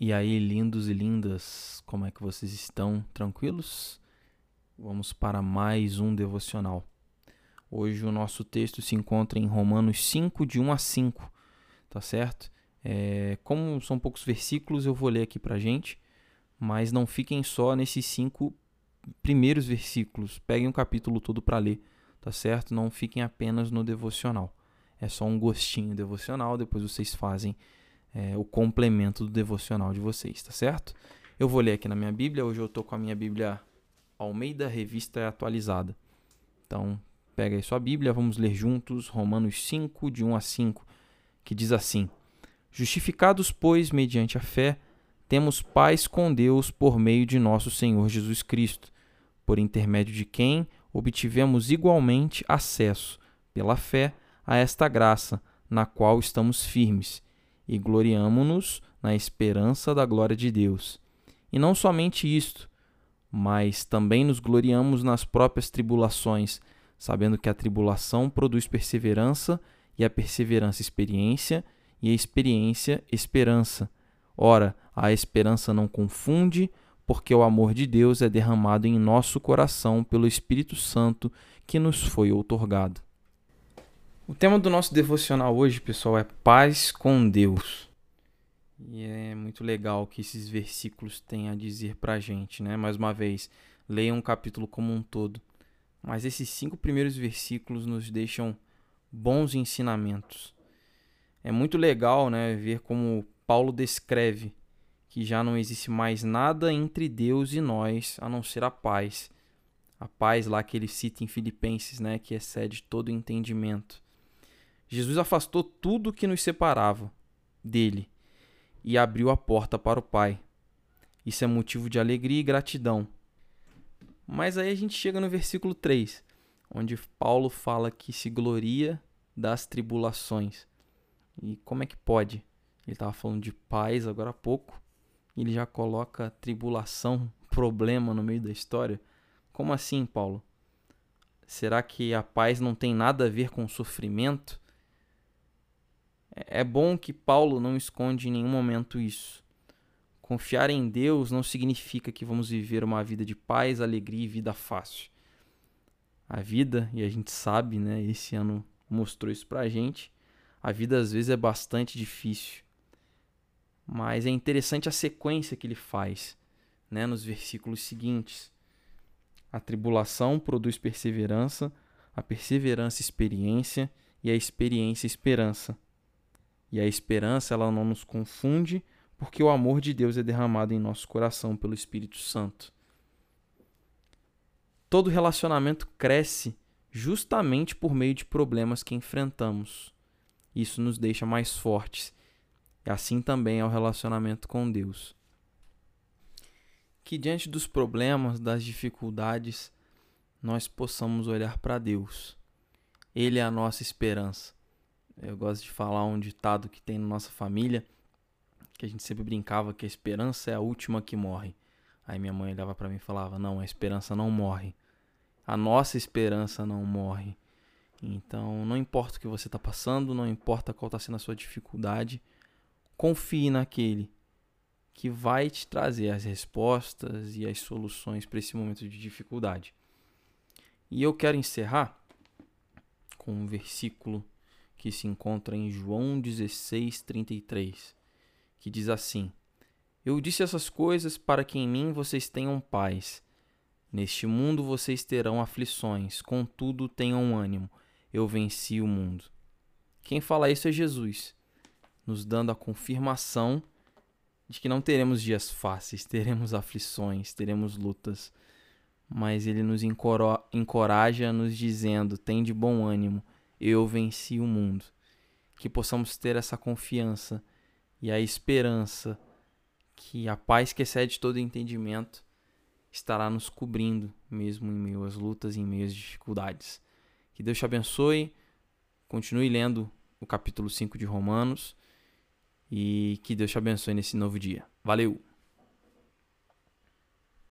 E aí, lindos e lindas, como é que vocês estão? Tranquilos? Vamos para mais um devocional. Hoje o nosso texto se encontra em Romanos 5, de 1 a 5, tá certo? É, como são poucos versículos, eu vou ler aqui pra gente, mas não fiquem só nesses cinco primeiros versículos. Peguem o capítulo todo para ler, tá certo? Não fiquem apenas no devocional. É só um gostinho devocional, depois vocês fazem é, o complemento do devocional de vocês, tá certo? Eu vou ler aqui na minha Bíblia. Hoje eu estou com a minha Bíblia Almeida Revista Atualizada. Então, pega aí sua Bíblia, vamos ler juntos Romanos 5, de 1 a 5, que diz assim: Justificados, pois, mediante a fé, temos paz com Deus por meio de nosso Senhor Jesus Cristo, por intermédio de quem obtivemos igualmente acesso, pela fé, a esta graça, na qual estamos firmes e gloriamo-nos na esperança da glória de Deus. E não somente isto, mas também nos gloriamos nas próprias tribulações, sabendo que a tribulação produz perseverança, e a perseverança experiência, e a experiência esperança. Ora, a esperança não confunde, porque o amor de Deus é derramado em nosso coração pelo Espírito Santo que nos foi outorgado. O tema do nosso devocional hoje, pessoal, é paz com Deus. E é muito legal que esses versículos têm a dizer pra gente, né? Mais uma vez, leiam um capítulo como um todo. Mas esses cinco primeiros versículos nos deixam bons ensinamentos. É muito legal, né, ver como Paulo descreve que já não existe mais nada entre Deus e nós a não ser a paz. A paz lá que ele cita em Filipenses, né, que excede todo entendimento. Jesus afastou tudo que nos separava dele e abriu a porta para o Pai. Isso é motivo de alegria e gratidão. Mas aí a gente chega no versículo 3, onde Paulo fala que se gloria das tribulações. E como é que pode? Ele estava falando de paz agora há pouco, ele já coloca tribulação, problema no meio da história. Como assim, Paulo? Será que a paz não tem nada a ver com sofrimento? É bom que Paulo não esconde em nenhum momento isso. Confiar em Deus não significa que vamos viver uma vida de paz, alegria e vida fácil. A vida, e a gente sabe, né, esse ano mostrou isso pra gente, a vida às vezes é bastante difícil. Mas é interessante a sequência que ele faz, né, nos versículos seguintes. A tribulação produz perseverança, a perseverança experiência e a experiência esperança. E a esperança ela não nos confunde, porque o amor de Deus é derramado em nosso coração pelo Espírito Santo. Todo relacionamento cresce justamente por meio de problemas que enfrentamos. Isso nos deixa mais fortes. E assim também é o relacionamento com Deus. Que diante dos problemas, das dificuldades, nós possamos olhar para Deus. Ele é a nossa esperança. Eu gosto de falar um ditado que tem na nossa família, que a gente sempre brincava que a esperança é a última que morre. Aí minha mãe olhava para mim e falava: "Não, a esperança não morre. A nossa esperança não morre." Então, não importa o que você está passando, não importa qual está sendo a sua dificuldade, confie naquele que vai te trazer as respostas e as soluções para esse momento de dificuldade. E eu quero encerrar com um versículo que se encontra em João 16, 33, que diz assim: Eu disse essas coisas para que em mim vocês tenham paz. Neste mundo vocês terão aflições, contudo tenham ânimo, eu venci o mundo. Quem fala isso é Jesus, nos dando a confirmação de que não teremos dias fáceis, teremos aflições, teremos lutas, mas ele nos encoraja nos dizendo: tem de bom ânimo, eu venci o mundo. Que possamos ter essa confiança e a esperança que a paz que excede todo entendimento estará nos cobrindo, mesmo em meio às lutas e em meio às dificuldades. Que Deus te abençoe, continue lendo o capítulo 5 de Romanos e que Deus te abençoe nesse novo dia. Valeu!